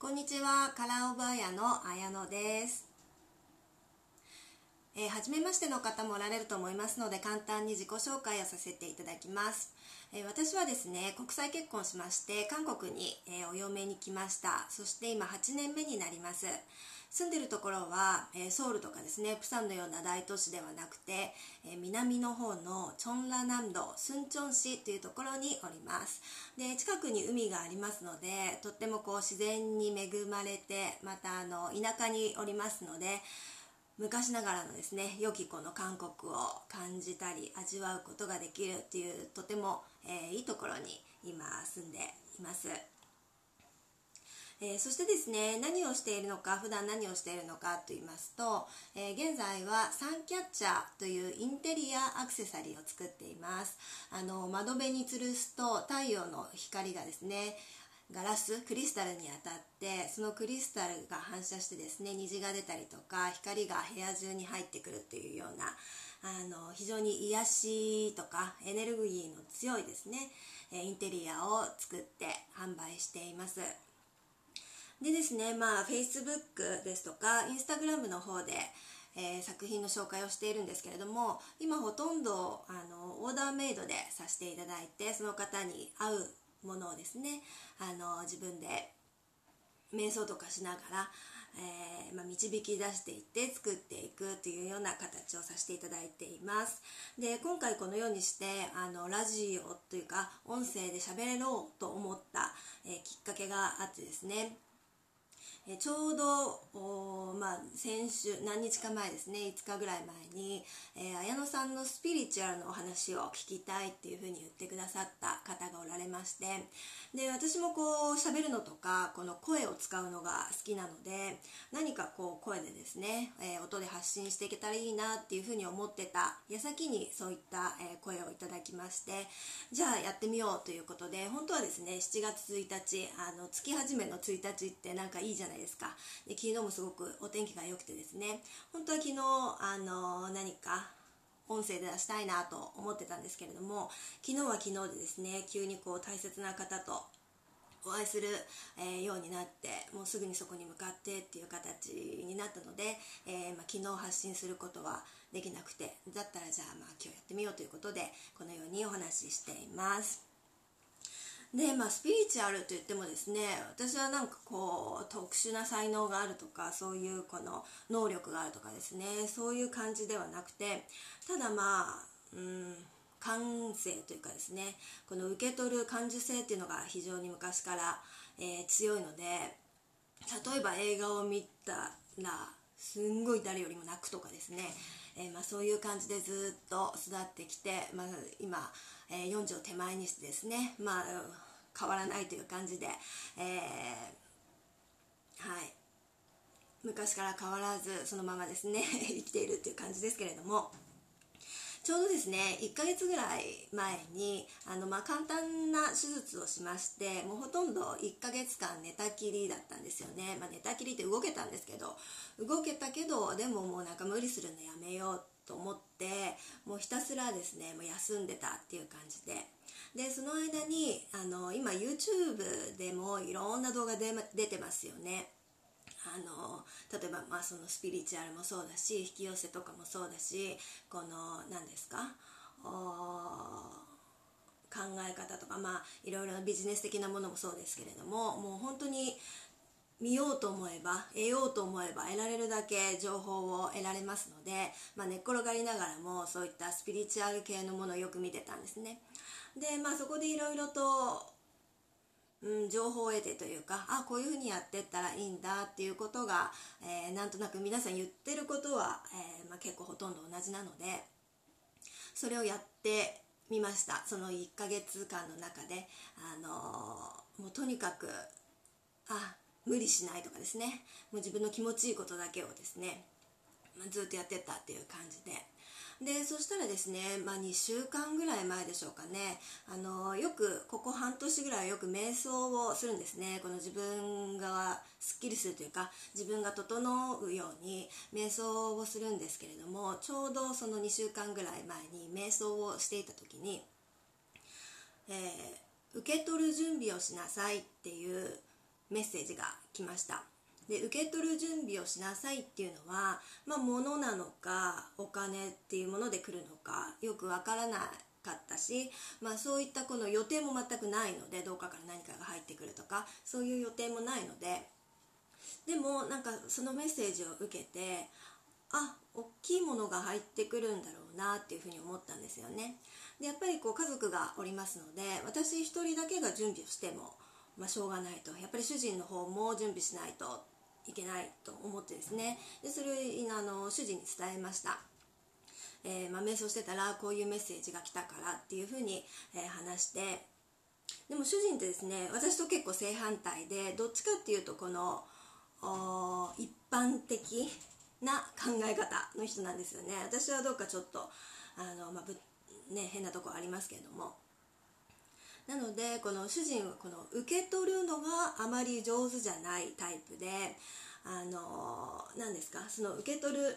こんにちは、カラオバーヤの綾野です。えー、初めましての方もおられると思いますので簡単に自己紹介をさせていただきます、えー、私はですね国際結婚しまして韓国に、えー、お嫁に来ました。そして今8年目になります。住んでるところは、えソウルとかですねプサンのような大都市ではなくて、え南の方のチョンラ南道スンチョン市というところにおりますで近くに海がありますのでとってもこう自然に恵まれてまたあの田舎におりますので昔ながらのですね良きこの韓国を感じたり味わうことができるっていうとても、えー、いいところに今住んでいます。えー、そしてですね何をしているのか普段何をしているのかと言いますと、えー、現在はサンキャッチャーというインテリアアクセサリーを作っています。あの窓辺に吊るすと太陽の光がですねガラスクリスタルに当たってそのクリスタルが反射してですね虹が出たりとか光が部屋中に入ってくるっていうようなあの非常に癒しとかエネルギーの強いですねインテリアを作って販売しています。でですねまあ Facebook ですとか Instagram の方でえー、作品の紹介をしているんですけれども今ほとんどあのオーダーメイドでさせていただいてその方に合うものをですねあの自分で瞑想とかしながら、えー、まあ、導き出していって作っていくというような形をさせていただいています。で今回このようにしてあのラジオというか音声で喋ろうと思った、えー、きっかけがあってですねえちょうど、まあ、先週何日か前ですね5日ぐらい前に、えー、綾野さんのスピリチュアルのお話を聞きたいっていうふうに言ってくださった方がおられましてで私もこう喋るのとかこの声を使うのが好きなので何かこう声でですね、えー、音で発信していけたらいいなっていうふうに思ってた矢先にそういった、え、声をいただきましてじゃあやってみようということで本当はですね7月1日あの月始めの1日ってなんかいいじゃないですかで昨日もすごくお天気が良くてですね本当は昨日あの何か音声で出したいなと思ってたんですけれども昨日は昨日でですね急にこう大切な方とお会いする、えー、ようになってもうすぐにそこに向かってっていう形になったので、えー、まあ、昨日発信することはできなくてだったらじゃあまあ今日やってみようということでこのようにお話ししています。でまあスピリチュアルと言ってもですね私はなんかこう特殊な才能があるとかそういうこの能力があるとかですねそういう感じではなくてただまあうん感性というかですねこの受け取る感受性っていうのが非常に昔から、えー、強いので例えば映画を見たらすんごい誰よりも泣くとかですね、えー、まあ、そういう感じでずっと育ってきて、まあ、今、えー、40を手前にしてですね、まあ、変わらないという感じで、えはい昔から変わらずそのままですね 生きているっていう感じですけれども。ちょうどですね1ヶ月ぐらい前にあの、まあ、簡単な手術をしましてもうほとんど1ヶ月間寝たきりだったんですよね、まあ、寝たきりって動けたんですけど動けたけどでももうなんか無理するのやめようっと思ってもうひたすらですねもう休んでたっていう感じで。でその間にあの今 YouTube でもいろんな動画で出てますよね。あの例えば、まあ、そのスピリチュアルもそうだし引き寄せとかもそうだしこの何ですか考え方とか、まあ、いろいろなビジネス的なものもそうですけれどももう本当に見ようと思えば得ようと思えば得られるだけ情報を得られますので、まあ、寝っ転がりながらもそういったスピリチュアル系のものをよく見てたんですね。でまあそこでいろいろとうん、情報を得てというかあこういうふうにやってったらいいんだっていうことが、えー、なんとなく皆さん言ってることは、えー、まあ、結構ほとんど同じなのでそれをやってみました。その1ヶ月間の中で、あのー、もうとにかくあ無理しないとかですね。もう自分の気持ちいいことだけをですね、まあ、ずっとやってったっていう感じで。でそしたらですね、まあ、2週間ぐらい前でしょうかね。あのよくここ半年ぐらいよく瞑想をするんですね。この自分がすっきりするというか自分が整うように瞑想をするんですけれどもちょうどその2週間ぐらい前に瞑想をしていた時に、えー、受け取る準備をしなさいっていうメッセージが来ました。で受け取る準備をしなさいっていうのは、まあ、物なのかお金っていうもので来るのかよくわからなかったし、まあ、そういったこの予定も全くないのでどこかから何かが入ってくるとかそういう予定もないのででもなんかそのメッセージを受けてあ大きいものが入ってくるんだろうなっていうふうに思ったんですよね。でやっぱりこう家族がおりますので私一人だけが準備をしても、まあ、しょうがないと。やっぱり主人の方も準備しないといけないと思ってですね。でそれをあの主人に伝えました。えー、まあ、瞑想してたらこういうメッセージが来たからっていうふうに、えー、話して。でも主人ってですね私と結構正反対でどっちかっていうとこの一般的な考え方の人なんですよね。私はどうかちょっとあの、まあ、ぶね、変なとこありますけれども。なのでこの主人はこの受け取るのがあまり上手じゃないタイプであの何ですかその受け取る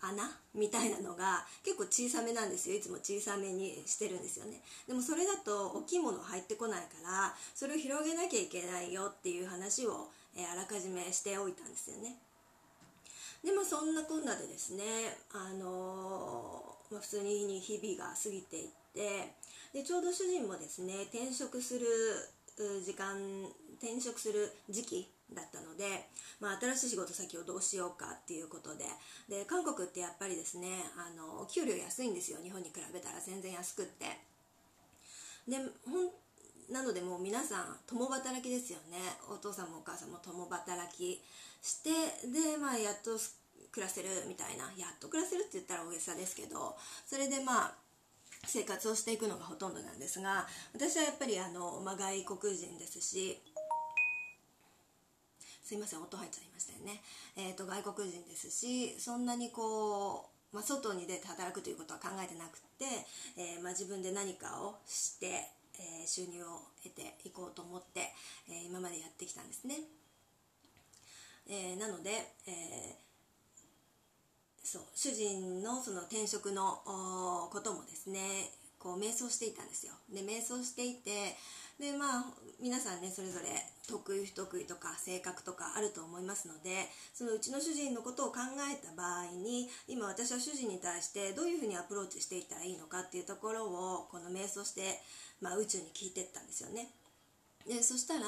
穴みたいなのが結構小さめなんですよ。いつも小さめにしてるんですよね。でもそれだと大きいもの入ってこないからそれを広げなきゃいけないよっていう話を、えあらかじめしておいたんですよね。でもそんなこんなでですねあのー、まあ、普通に日々が過ぎていってでちょうど主人もですね転職する時間転職する時期だったので、まあ、新しい仕事先をどうしようかっていうことで。で韓国ってやっぱりですねあの給料安いんですよ。日本に比べたら全然安くって。でほんなのでもう皆さん共働きですよね。お父さんもお母さんも共働きしてでまあやっと暮らせるみたいなやっと暮らせるって言ったら大げさですけどそれでまあ生活をしていくのがほとんどなんですが私はやっぱりあの、まあ、外国人ですしすいません音入っちゃいましたよね、えーと、外国人ですしそんなにこう、まあ、外に出て働くということは考えてなくて、えー、まあ、自分で何かをして、えー、収入を得ていこうと思って、えー、今までやってきたんですね、えなので、えそう主人のその転職のこともですねこう瞑想していたんですよで瞑想していてでまあ皆さんねそれぞれ得意不得意とか性格とかあると思いますのでそのうちの主人のことを考えた場合に今私は主人に対してどういうふうにアプローチしていったらいいのかっていうところをこの瞑想して、まあ、宇宙に聞いてったんですよね。でそしたら、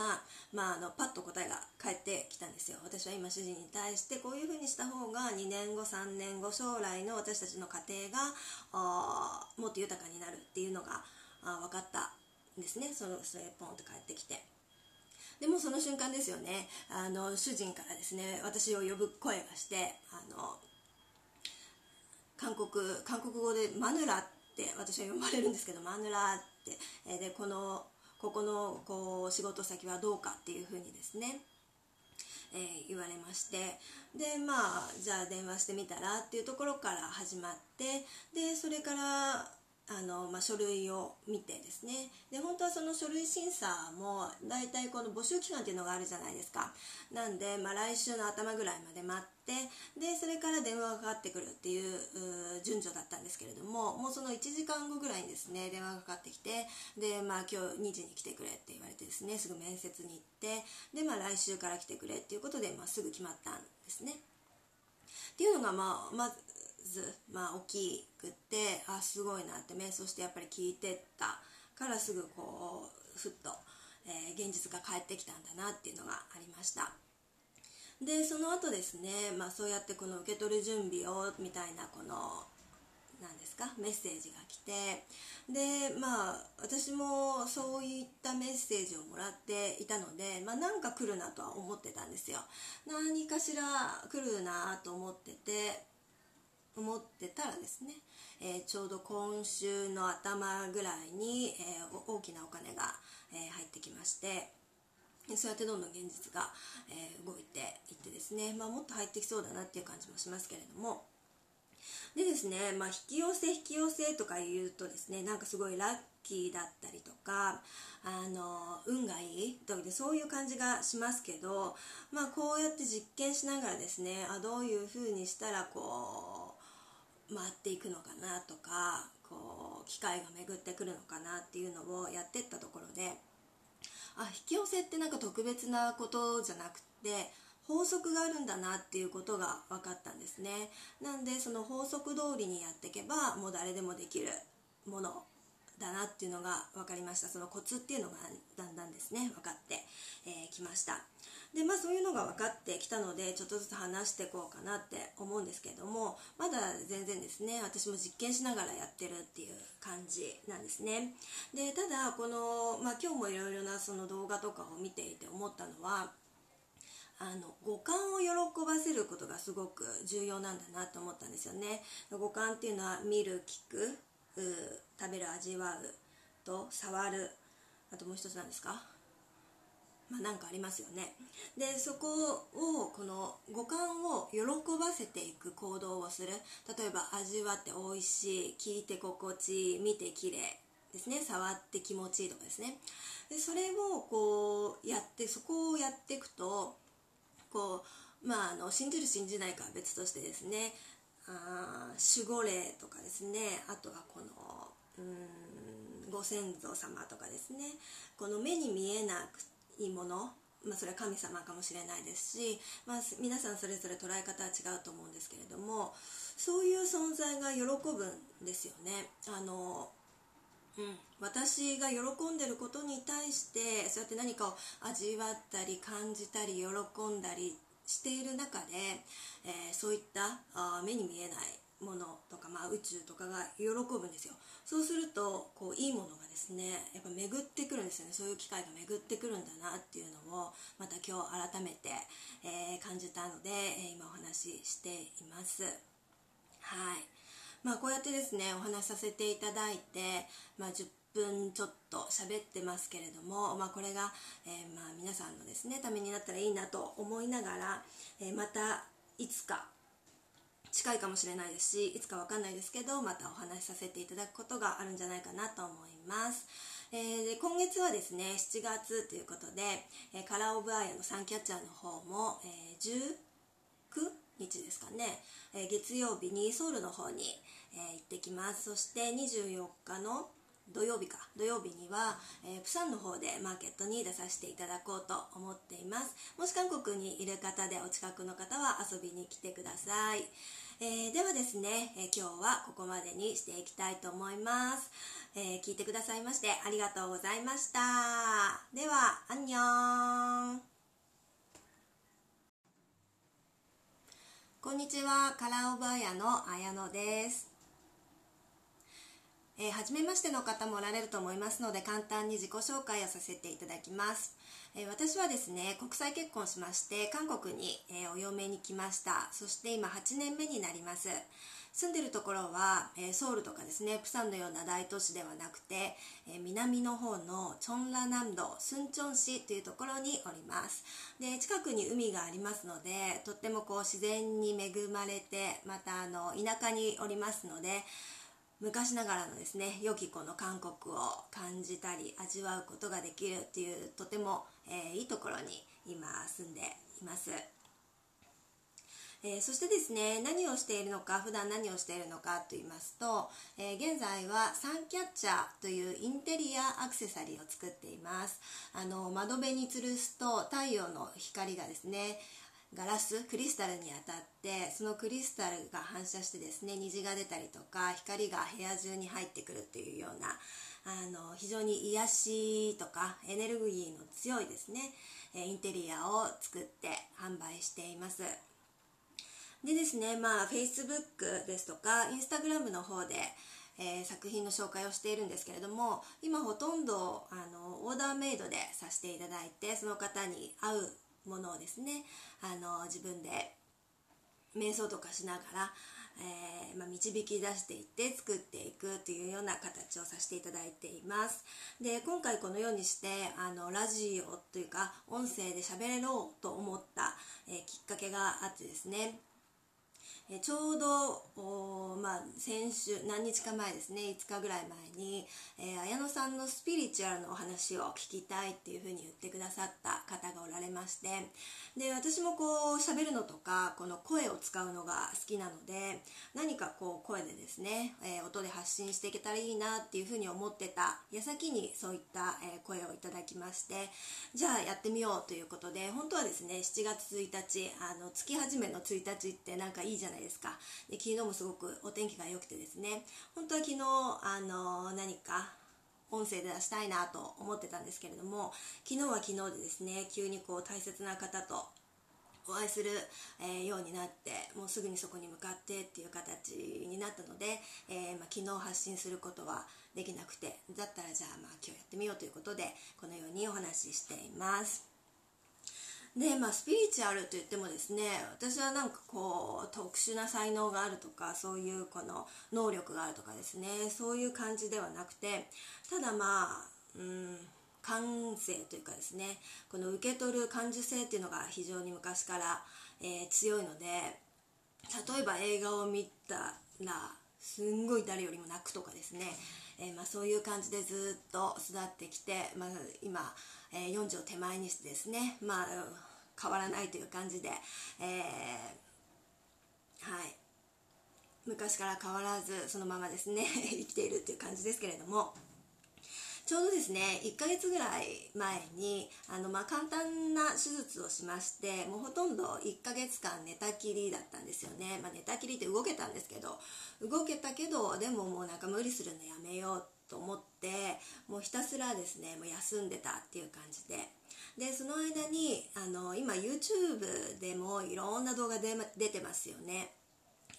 まあ、あのパッと答えが返ってきたんですよ。私は今主人に対してこういうふうにした方が2年後3年後将来の私たちの家庭がもっと豊かになるっていうのがあ分かったんですね。そのそれポンと返ってきて。でもその瞬間ですよね。あの主人からですね私を呼ぶ声がしてあの韓国韓国語でマヌラって私は呼ばれるんですけどマヌラって、でこのここのこう仕事先はどうかっていうふうにですね、えー、言われましてでまあじゃあ電話してみたらっていうところから始まってでそれからあの、まあ、書類を見てですね。で本当はその書類審査も大体この募集期間っていうのがあるじゃないですか。なんで、まあ、来週の頭ぐらいまで待ってでそれから電話がかかってくるっていう順序だったんですけれどももうその1時間後ぐらいにですね電話がかかってきてで、まあ、今日2時に来てくれって言われてですねすぐ面接に行ってで、まあ、来週から来てくれっていうことで、まあ、すぐ決まったんですね。っていうのが、まあ、まずず、まあ、大きくってあすごいなって瞑想してやっぱり聞いてったからすぐこうふっと、えー、現実が返ってきたんだなっていうのがありました。でその後ですね、まあ、そうやってこの受け取る準備をみたいなこの何ですかメッセージが来てでまあ私もそういったメッセージをもらっていたので、まあ、なんか来るなとは思ってたんですよ。何かしら来るなと思ってて思ってたらですね、えー、ちょうど今週の頭ぐらいに、えー、大きなお金が、え、入ってきましてそうやってどんどん現実が、え動いていってですね、まあ、もっと入ってきそうだなっていう感じもしますけれども。でですね、まあ、引き寄せ引き寄せとか言うとですねなんかすごいラッキーだったりとかあの運がいいとそういう感じがしますけど、まあ、こうやって実験しながらですねあどういうふうにしたらこう回っていくのかなとかこう機会が巡ってくるのかなっていうのをやってったところであ引き寄せってなんか特別なことじゃなくて法則があるんだなっていうことが分かったんですね。なんでその法則通りにやっていけばもう誰でもできるものだなっていうのが分かりました。そのコツっていうのがだんだんですね分かってき、えー、きました。でまあそういうのが分かってきたのでちょっとずつ話していこうかなって思うんですけどもまだ全然ですね私も実験しながらやってるっていう感じなんですね。でただこの、まあ、今日もいろいろなその動画とかを見ていて思ったのはあの五感を喜ばせることがすごく重要なんだなと思ったんですよね。五感っていうのは見る聞く食べる味わうと触るあともう一つなんですか？まあなんかありますよね。でそこをこの五感を喜ばせていく行動をする。例えば味わって美味しい聞いて心地いい見て綺麗ですね。触って気持ちいいとかですね。でそれをこうやってそこをやっていくとこうまああの信じる信じないかは別としてですね。あ守護霊とかですね。あとはこのうんご先祖様とかですね。この目に見えなくいいものまあ、それは神様かもしれないですし、まあ、皆さんそれぞれ捉え方は違うと思うんですけれどもそういう存在が喜ぶんですよね。あのうん、私が喜んでることに対してそうやって何かを味わったり感じたり喜んだりしている中で、えー、そういったあ目に見えないものとか、まあ、宇宙とかが喜ぶんですよ。そうするとこういいものがですねやっぱ巡ってくるんですよね。そういう機会が巡ってくるんだなっていうのをまた今日改めて、えー、感じたので、えー、今お話ししています。はい。まあこうやってですねお話しさせていただいて、まあ、10分ちょっと喋ってますけれども、まあ、これが、えー、まあ皆さんのですねためになったらいいなと思いながら、えー、またいつか近いかもしれないですしいつか分かんないですけどまたお話しさせていただくことがあるんじゃないかなと思います、えー、で今月はですね7月ということで、えカラー・オブ・アイアのサンキャッチャーの方も、え19日ですかね、え月曜日にソウルの方に、え行ってきます。そして24日の土曜日か。土曜日には、えー、プサンの方でマーケットに出させていただこうと思っています。もし韓国にいる方でお近くの方は遊びに来てください、えー、ではですね、えー、今日はここまでにしていきたいと思います、え聞いてくださいましてありがとうございました。ではアンニョン。こんにちはカラオバヤの綾乃です。えー、初めましての方もおられると思いますので簡単に自己紹介をさせていただきます、えー、私はですね国際結婚しまして韓国に、えー、お嫁に来ました。そして今8年目になります。住んでるところは、えソウルとかですねプサンのような大都市ではなくて、え南の方のチョンラ南道スンチョン市というところにおります。で近くに海がありますのでとってもこう自然に恵まれてまたあの田舎におりますので昔ながらのですね良きこの韓国を感じたり味わうことができるっていうとても、えー、いいところに今住んでいます。えー、そしてですね何をしているのか普段何をしているのかと言いますと、えー、現在はサンキャッチャーというインテリアアクセサリーを作っていますあの窓辺に吊るすと太陽の光がですねガラスクリスタルに当たってそのクリスタルが反射してですね虹が出たりとか光が部屋中に入ってくるっていうようなあの非常に癒しとかエネルギーの強いですねインテリアを作って販売しています。でですねまあ Facebook ですとか Instagram の方でえー、作品の紹介をしているんですけれども今ほとんどあのオーダーメイドでさせていただいてその方に合うものをですねあの自分で瞑想とかしながら、えー、まあ、導き出していって作っていくというような形をさせていただいています。で今回このようにしてあのラジオというか音声で喋ろうと思った、えー、きっかけがあってですねちょうどまあ、先週何日か前ですね5日ぐらい前に、えー、綾野さんのスピリチュアルのお話を聞きたいっていうふうに言ってくださった方がおられましてで私もこう喋るのとかこの声を使うのが好きなので何かこう声でですね、えー、音で発信していけたらいいなっていうふうに思ってた矢先にそういった、え声をいただきましてじゃあやってみようということで本当はですね7月1日あの月始めの1日ってなんかいいじゃないないですかで昨日もすごくお天気が良くてですね本当は昨日あの何か音声で出したいなと思ってたんですけれども昨日は昨日でですね急にこう大切な方とお会いする、えー、ようになってもうすぐにそこに向かってっていう形になったので、えー、まあ、昨日発信することはできなくてだったらじゃあまあ今日やってみようということでこのようにお話ししています。でまあスピリチュアルといってもですね私はなんかこう特殊な才能があるとかそういうこの能力があるとかですねそういう感じではなくてただまあうん感性というかですねこの受け取る感受性っていうのが非常に昔から、えー、強いので例えば映画を見たらすんごい誰よりも泣くとかですね、えー、まあ、そういう感じでずっと育ってきて、まあ、今、えー、40を手前にしてですね、まあ、変わらないという感じで、えー、はい。昔から変わらずそのままですね 生きているっていう感じですけれども。ちょうどですね1ヶ月ぐらい前にあの、まあ、簡単な手術をしましてもうほとんど1ヶ月間寝たきりだったんですよね、まあ、寝たきりって動けたんですけど動けたけどでももうなんか無理するのやめようっと思ってもうひたすらですねもう休んでたっていう感じで。でその間にあの今 YouTube でもいろんな動画で出てますよね。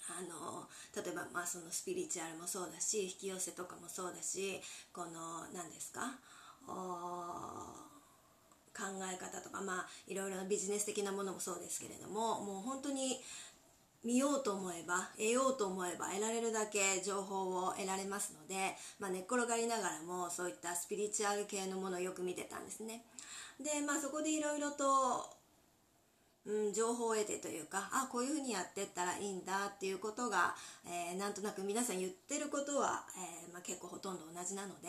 あの例えば、まあ、そのスピリチュアルもそうだし引き寄せとかもそうだしこの何ですか？考え方とかまあいろいろなビジネス的なものもそうですけれどももう本当に見ようと思えば得ようと思えば得られるだけ情報を得られますので、まあ、寝っ転がりながらもそういったスピリチュアル系のものをよく見てたんですね。でまあそこでいろいろとうん、情報を得てというかあこういうふうにやってったらいいんだっていうことが、えー、なんとなく皆さん言ってることは、えー、まあ、結構ほとんど同じなので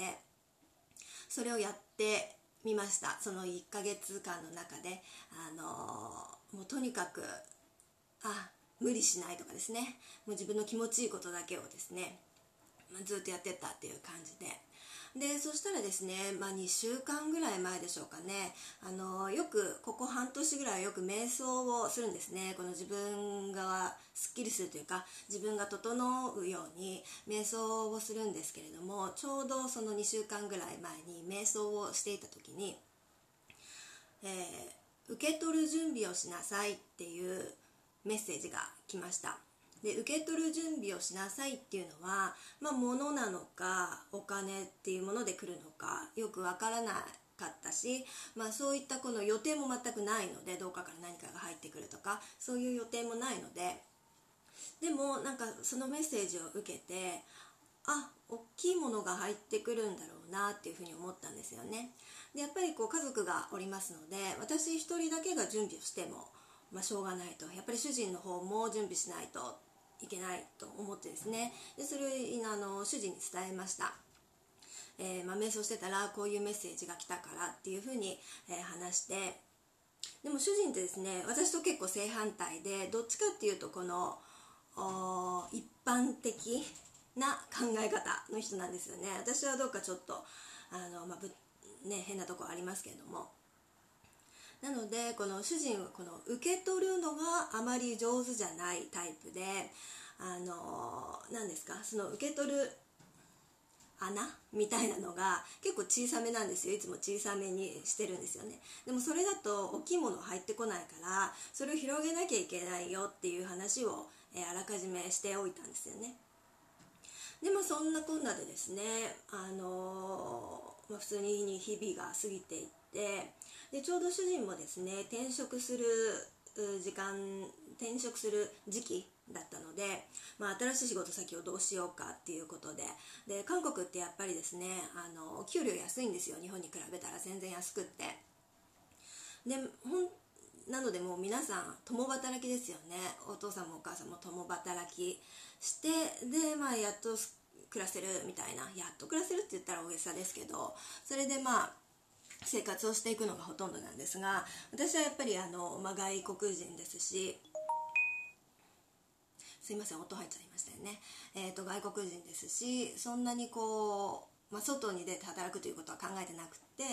それをやってみました。その1ヶ月間の中で、あのー、もうとにかくあ無理しないとかですね。もう自分の気持ちいいことだけをですね、まあ、ずっとやってったっていう感じで。でそしたらですね、まあ、2週間ぐらい前でしょうかね。あのよくここ半年ぐらいはよく瞑想をするんですね。この自分がすっきりするというか自分が整うように瞑想をするんですけれどもちょうどその2週間ぐらい前に瞑想をしていた時に、えー、受け取る準備をしなさいっていうメッセージが来ました。で受け取る準備をしなさいっていうのは、まあ、物なのかお金っていうもので来るのかよくわからなかったし、まあ、そういったこの予定も全くないのでどっかから何かが入ってくるとかそういう予定もないので。でもなんかそのメッセージを受けてあ大きいものが入ってくるんだろうなっていうふうに思ったんですよね。でやっぱりこう家族がおりますので私一人だけが準備をしてもまあ、しょうがないと。やっぱり主人の方も準備しないといけないと思ってですね。でそれをあの主人に伝えました。えー、まあ、瞑想してたらこういうメッセージが来たからっていうふうに、えー、話して。でも主人ってですね私と結構正反対でどっちかっていうとこの一般的な考え方の人なんですよね。私はどうかちょっとあの、まあぶね、変なとこありますけれども。なのでこの主人はこの受け取るのがあまり上手じゃないタイプであの何ですかその受け取る穴みたいなのが結構小さめなんですよ。いつも小さめにしてるんですよね。でもそれだと大きいもの入ってこないからそれを広げなきゃいけないよっていう話を、えー、あらかじめしておいたんですよね。でもそんなこんなでですねあの、まあ、普通に日々が過ぎていってでちょうど主人もですね転職する時間転職する時期だったので、まあ、新しい仕事先をどうしようかっていうことで。で韓国ってやっぱりですねあの給料安いんですよ。日本に比べたら全然安くって。でほんなのでもう皆さん共働きですよね。お父さんもお母さんも共働きしてでまあやっと暮らせるみたいなやっと暮らせるって言ったら大げさですけどそれでまあ生活をしていくのがほとんどなんですが私はやっぱりあの、まあ、外国人ですしすいません音入っちゃいましたよね、えーと、外国人ですしそんなにこう、まあ、外に出て働くということは考えてなくて、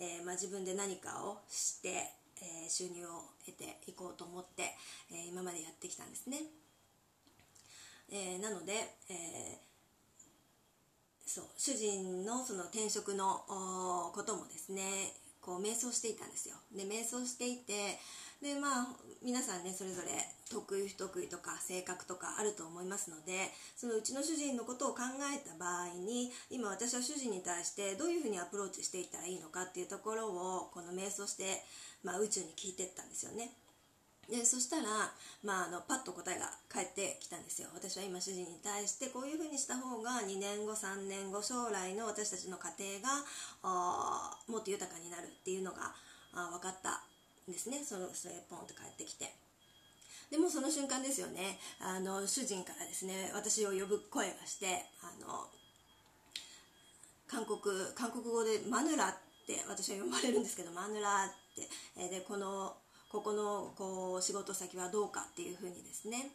えー、まあ、自分で何かをして、えー、収入を得ていこうと思って、え今までやってきたんですね、えなので、えそう主人のその転職のこともですねこう瞑想していたんですよで瞑想していてでまあ皆さんねそれぞれ得意不得意とか性格とかあると思いますのでそのうちの主人のことを考えた場合に今私は主人に対してどういうふうにアプローチしていったらいいのかっていうところをこの瞑想して、まあ、宇宙に聞いてったんですよね。でそしたら、まあ、あのパッと答えが返ってきたんですよ。私は今主人に対してこういうふうにした方が2年後3年後将来の私たちの家庭があもっと豊かになるっていうのがあ分かったんですね。そのそれポンと返ってきて。でもその瞬間ですよね。あの主人からですね私を呼ぶ声がしてあの韓国韓国語でマヌラって私は呼ばれるんですけどマヌラって、でこのここのこう仕事先はどうかっていうふうにですね、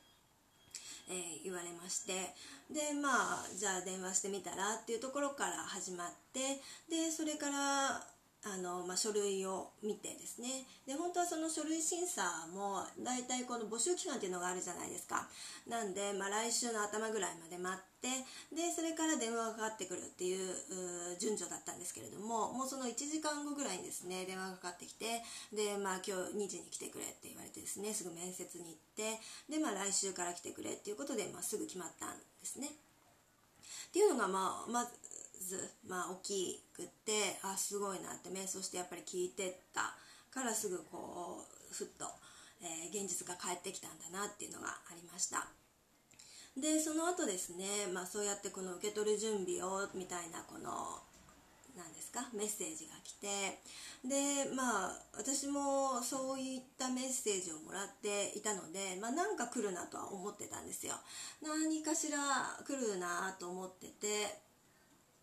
えー、言われましてでまあじゃあ電話してみたらっていうところから始まってでそれからあの、まあ、書類を見てですねで本当はその書類審査も大体この募集期間っていうのがあるじゃないですかなんで、まあ、来週の頭ぐらいまで待ってでそれから電話がかかってくるっていう順序だったんですけれどももうその1時間後ぐらいにですね電話がかかってきてで、まあ、今日2時に来てくれって言われてですねすぐ面接に行ってで、まあ、来週から来てくれっていうことで、まあ、すぐ決まったんですね。っていうのが、まあ、まず、ずまあ、大きくってあすごいなって瞑想してやっぱり聞いてったからすぐこうふっと、えー、現実が返ってきたんだなっていうのがありました。でその後ですね、まあ、そうやってこの受け取る準備をみたいなこの何ですかメッセージが来てでまあ私もそういったメッセージをもらっていたので、まあ、なんか来るなとは思ってたんですよ。何かしら来るなと思ってて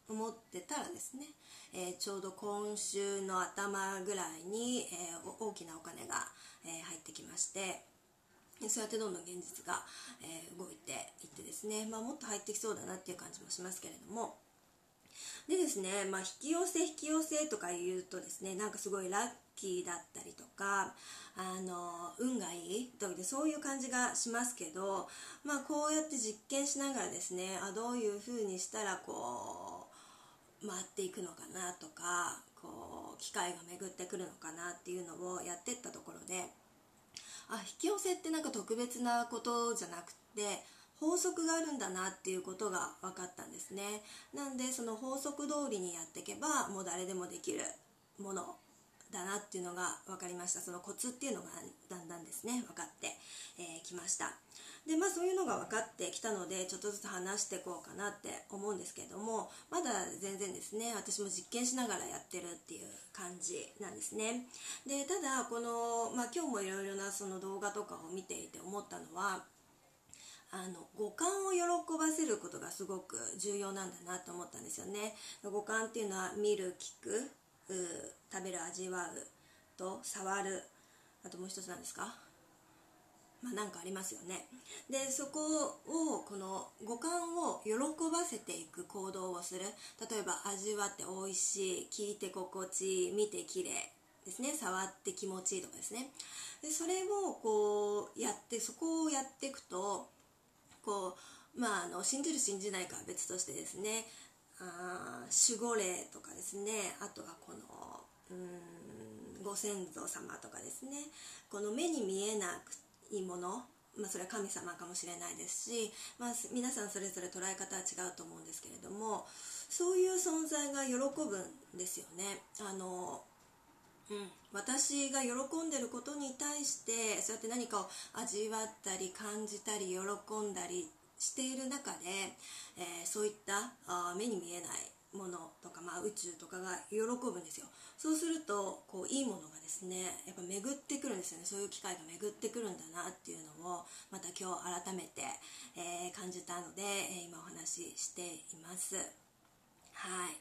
思ってたらですね、えー、ちょうど今週の頭ぐらいに、えー、大きなお金が、えー、入ってきましてそうやってどんどん現実が、え動いていってですね、まあ、もっと入ってきそうだなっていう感じもしますけれども。でですね、まあ、引き寄せ引き寄せとか言うとですねなんかすごいラッキーだったりとかあの運がいいとかそういう感じがしますけど、まあ、こうやって実験しながらですねあどういうふうにしたらこう回っていくのかなとかこう機会が巡ってくるのかなっていうのをやってったところであ引き寄せってなんか特別なことじゃなくて法則があるんだなっていうことが分かったんですね。なんでその法則通りにやっていけばもう誰でもできるものだなっていうのが分かりました。そのコツっていうのがだんだんですね分かってき、えー、ました。でまあそういうのが分かってきたのでちょっとずつ話していこうかなって思うんですけどもまだ全然ですね私も実験しながらやってるっていう感じなんですね。でただこの、まあ、今日もいろいろなその動画とかを見ていて思ったのはあの五感を喜ばせることがすごく重要なんだなと思ったんですよね。五感っていうのは見る聞く食べる味わうと触るあともう一つなんですか？まあ、かありますよね。でそこをこの五感を喜ばせていく行動をする。例えば味わって美味しい聞いて心地いい見て綺麗ですね。触って気持ちいいとかですね。でそれをこうやってそこをやっていくとこうまああの信じる信じないかは別としてですね。あ守護霊とかですね。あとはこのうんご先祖様とかですね。この目に見えなくいいものまあ、それは神様かもしれないですし、まあ、皆さんそれぞれ捉え方は違うと思うんですけれどもそういう存在が喜ぶんですよね。あのうん、私が喜んでることに対してそうやって何かを味わったり感じたり喜んだりしている中で、えー、そういったあ目に見えないものとか、まあ、宇宙とかが喜ぶんですよ。そうするとこういいものがですねやっぱ巡ってくるんですよね。そういう機会が巡ってくるんだなっていうのをまた今日改めて、えー、感じたので、え、今お話ししています。はい。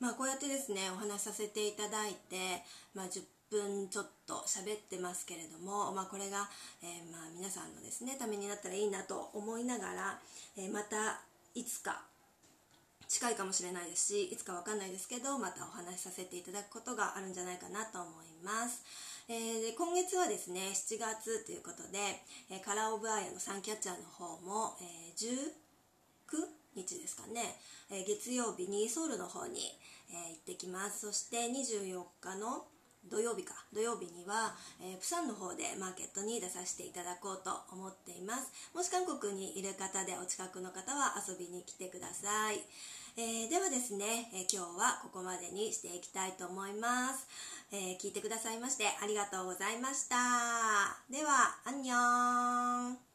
まあこうやってですねお話しさせていただいて、まあ、10分ちょっと喋ってますけれども、まあ、これが、えー、ま皆さんのですねためになったらいいなと思いながら、えまたいつか近いかもしれないですしいつかわかんないですけどまたお話しさせていただくことがあるんじゃないかなと思います、えー、で今月はですね7月ということで、えー、カラーオブアイアのサンキャッチャーの方も、えー、19日ですかね、え月曜日にソウルの方に、え行ってきます。そして24日の土曜日か。土曜日には、えー、プサンの方でマーケットに出させていただこうと思っています。もし韓国にいる方でお近くの方は遊びに来てください、えー、ではですね、え、今日はここまでにしていきたいと思います、え聞いてくださいましてありがとうございました。ではアンニョン。